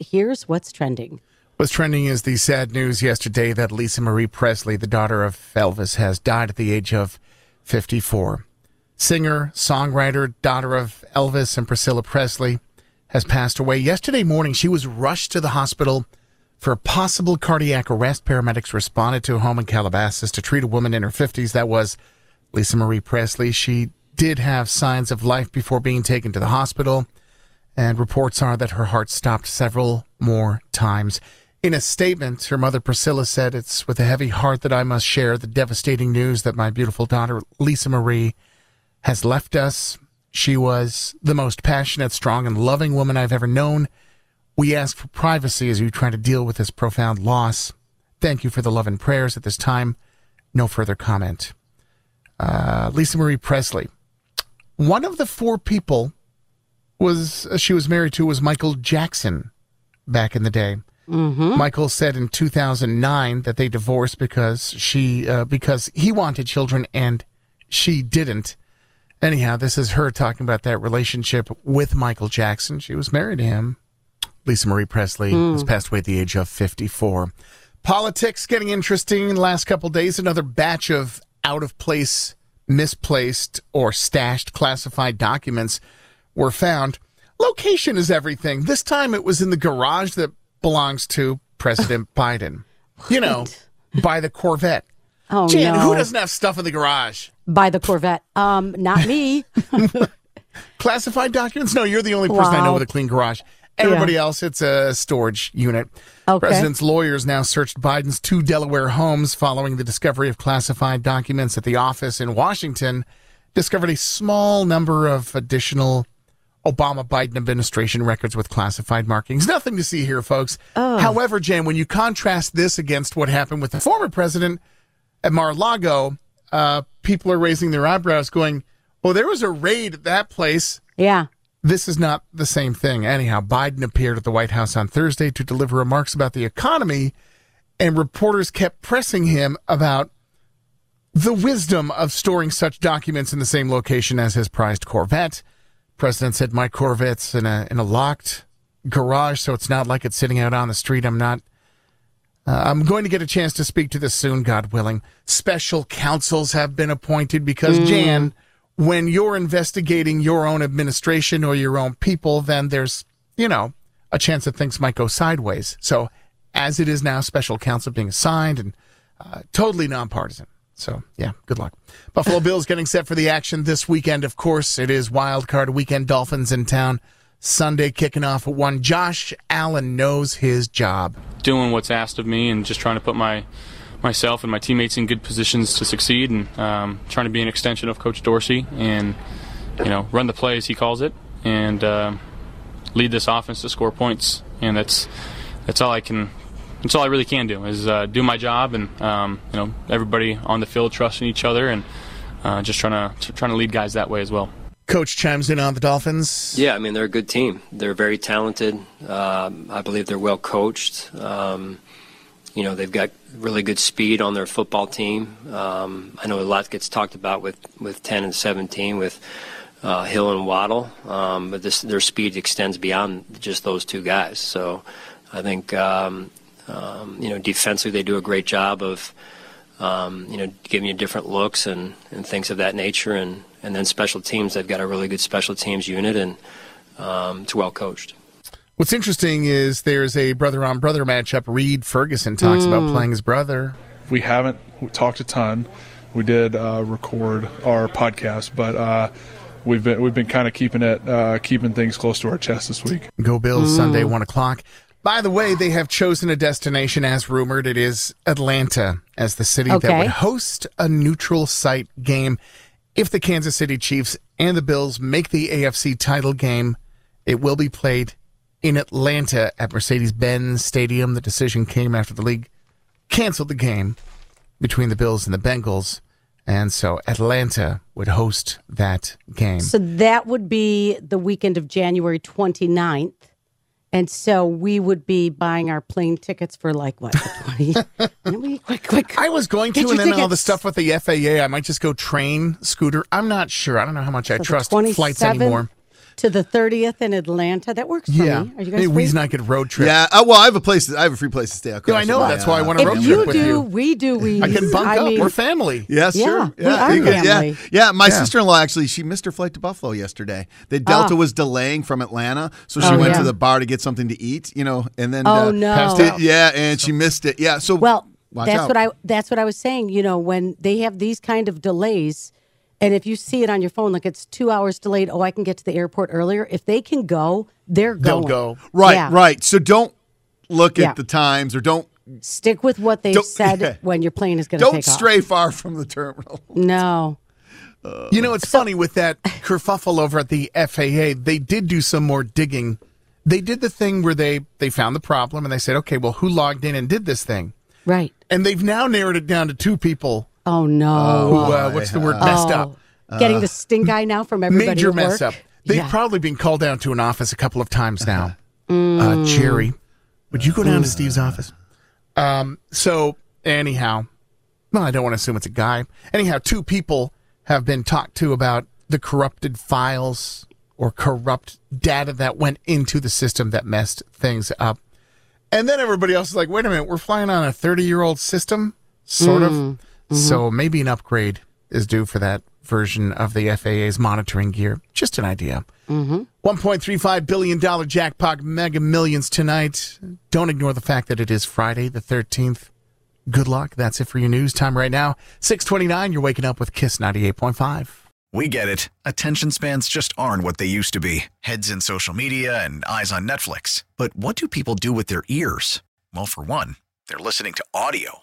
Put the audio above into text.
Here's what's trending. What's trending is the sad news yesterday that Lisa Marie Presley, the daughter of Elvis, has died at the age of 54. Singer, songwriter, daughter of Elvis and Priscilla Presley, has passed away. Yesterday morning, she was rushed to the hospital for a possible cardiac arrest. Paramedics responded to a home in Calabasas to treat a woman in her 50s. That was Lisa Marie Presley. She did have signs of life before being taken to the hospital and reports are that her heart stopped several more times. In a statement, her mother Priscilla said, It's with a heavy heart that I must share the devastating news that my beautiful daughter, Lisa Marie, has left us. She was the most passionate, strong, and loving woman I've ever known. We ask for privacy as we try to deal with this profound loss. Thank you for the love and prayers at this time. No further comment. Uh, Lisa Marie Presley, one of the four people was uh, she was married to was Michael Jackson back in the day. Mm-hmm. Michael said in 2009 that they divorced because she uh, because he wanted children and she didn't. Anyhow, this is her talking about that relationship with Michael Jackson. She was married to him. Lisa Marie Presley mm. has passed away at the age of 54. Politics getting interesting in the last couple days. Another batch of out of place, misplaced, or stashed classified documents were found. Location is everything. This time it was in the garage that belongs to President Biden. You know, by the Corvette. Oh Jan, no! who doesn't have stuff in the garage? By the Corvette. Um, not me. Classified documents? No, you're the only person wow. I know with a clean garage. Everybody yeah. else, it's a storage unit. Okay. President's lawyers now searched Biden's two Delaware homes following the discovery of classified documents at the office in Washington. Discovered a small number of additional Obama Biden administration records with classified markings. Nothing to see here, folks. Oh. However, Jan, when you contrast this against what happened with the former president at Mar a Lago, uh, people are raising their eyebrows, going, "Well, there was a raid at that place." Yeah. This is not the same thing. Anyhow, Biden appeared at the White House on Thursday to deliver remarks about the economy, and reporters kept pressing him about the wisdom of storing such documents in the same location as his prized Corvette. President said my Corvette's in a in a locked garage, so it's not like it's sitting out on the street. I'm not. Uh, I'm going to get a chance to speak to this soon, God willing. Special counsels have been appointed because mm. Jan, when you're investigating your own administration or your own people, then there's you know a chance that things might go sideways. So, as it is now, special counsel being assigned and uh, totally nonpartisan. So, yeah, good luck. Buffalo Bills getting set for the action this weekend. Of course, it is wild card weekend. Dolphins in town. Sunday kicking off at one. Josh Allen knows his job. Doing what's asked of me and just trying to put my myself and my teammates in good positions to succeed and um, trying to be an extension of Coach Dorsey and you know run the play as he calls it and uh, lead this offense to score points. And that's that's all I can that's all I really can do is uh, do my job and um, you know everybody on the field trusting each other and uh, just trying to trying to lead guys that way as well. Coach chimes in on the Dolphins. Yeah, I mean they're a good team. They're very talented. Um, I believe they're well coached. Um, you know they've got really good speed on their football team. Um, I know a lot gets talked about with with 10 and 17 with. Uh, Hill and Waddle, um, but this, their speed extends beyond just those two guys. So I think um, um, you know, defensively, they do a great job of, um, you know, giving you different looks and, and things of that nature. And, and then special teams, they've got a really good special teams unit, and um, it's well coached. What's interesting is there's a brother on brother matchup. Reid Ferguson talks mm. about playing his brother. We haven't talked a ton. We did uh, record our podcast, but uh, we've been we've been kind of keeping it uh, keeping things close to our chest this week. Go Bills! Mm. Sunday one o'clock. By the way, they have chosen a destination as rumored. It is Atlanta as the city okay. that would host a neutral site game. If the Kansas City Chiefs and the Bills make the AFC title game, it will be played in Atlanta at Mercedes Benz Stadium. The decision came after the league canceled the game between the Bills and the Bengals. And so Atlanta would host that game. So that would be the weekend of January 29th. And so we would be buying our plane tickets for like what? 20? quick, quick. I was going to, and then all the stuff with the FAA, I might just go train, scooter. I'm not sure. I don't know how much I So the trust flights anymore. To the 30th in Atlanta. That works for Yeah. me. Are you guys Hey, free? We's not get road trip. Yeah. Uh, well, I have a place. I have a free place to stay. I'll Yeah, I know. That's why I want to If road you trip with do, you. Do, we do. We. I can bunk I up. mean, We're family. Yeah, Yeah, sure. we are you yeah, family. yeah. My Yeah. sister-in-law actually, she missed her flight to Buffalo yesterday. The Delta Ah. was delaying from Atlanta, so she Oh, went yeah. to the bar to get something to eat. You know, and then Oh, uh, no. Passed did- yeah, and she missed it. Yeah, so Well, watch that's out. what I that's what I was saying. You know, when they have these kind of delays, and if you see it on your phone, like it's two hours delayed. Oh, I can get to the airport earlier. If they can go, they're They'll going. go. right, Yeah. right. So don't look Yeah. at the times or don't Stick with what they Don't- said yeah. when your plane is going to don't take stray far from the terminal. No. Uh, you know, it's funny with that kerfuffle over at the FAA. They did do some more digging. They did the thing where they they found the problem and they said, okay, well, who logged in and did this thing? Right. And they've now narrowed it down to two people Oh no. who, uh, what's the word, messed up. Oh, Getting the stink eye now from everybody. Major mess up. They've Yeah. probably been called down to an office a couple of times now. Uh, Jerry, would you go down to Steve's office? Um, so, anyhow, well, I don't want to assume it's a guy. Anyhow, two people have been talked to about the corrupted files or corrupt data that went into the system that messed things up. And then everybody else is like, wait a minute, we're flying on a 30 year old system? Sort of. So mm-hmm. maybe an upgrade is due for that version of the FAA's monitoring gear. Just an idea. Mm-hmm. $1.35 billion jackpot mega millions tonight. Don't ignore the fact that it is Friday the 13th. Good luck. That's it for your news time right now. 629, you're waking up with Kiss 98.5. We get it. Attention spans just aren't what they used to be heads in social media and eyes on Netflix. But what do people do with their ears? Well, for one, they're listening to audio.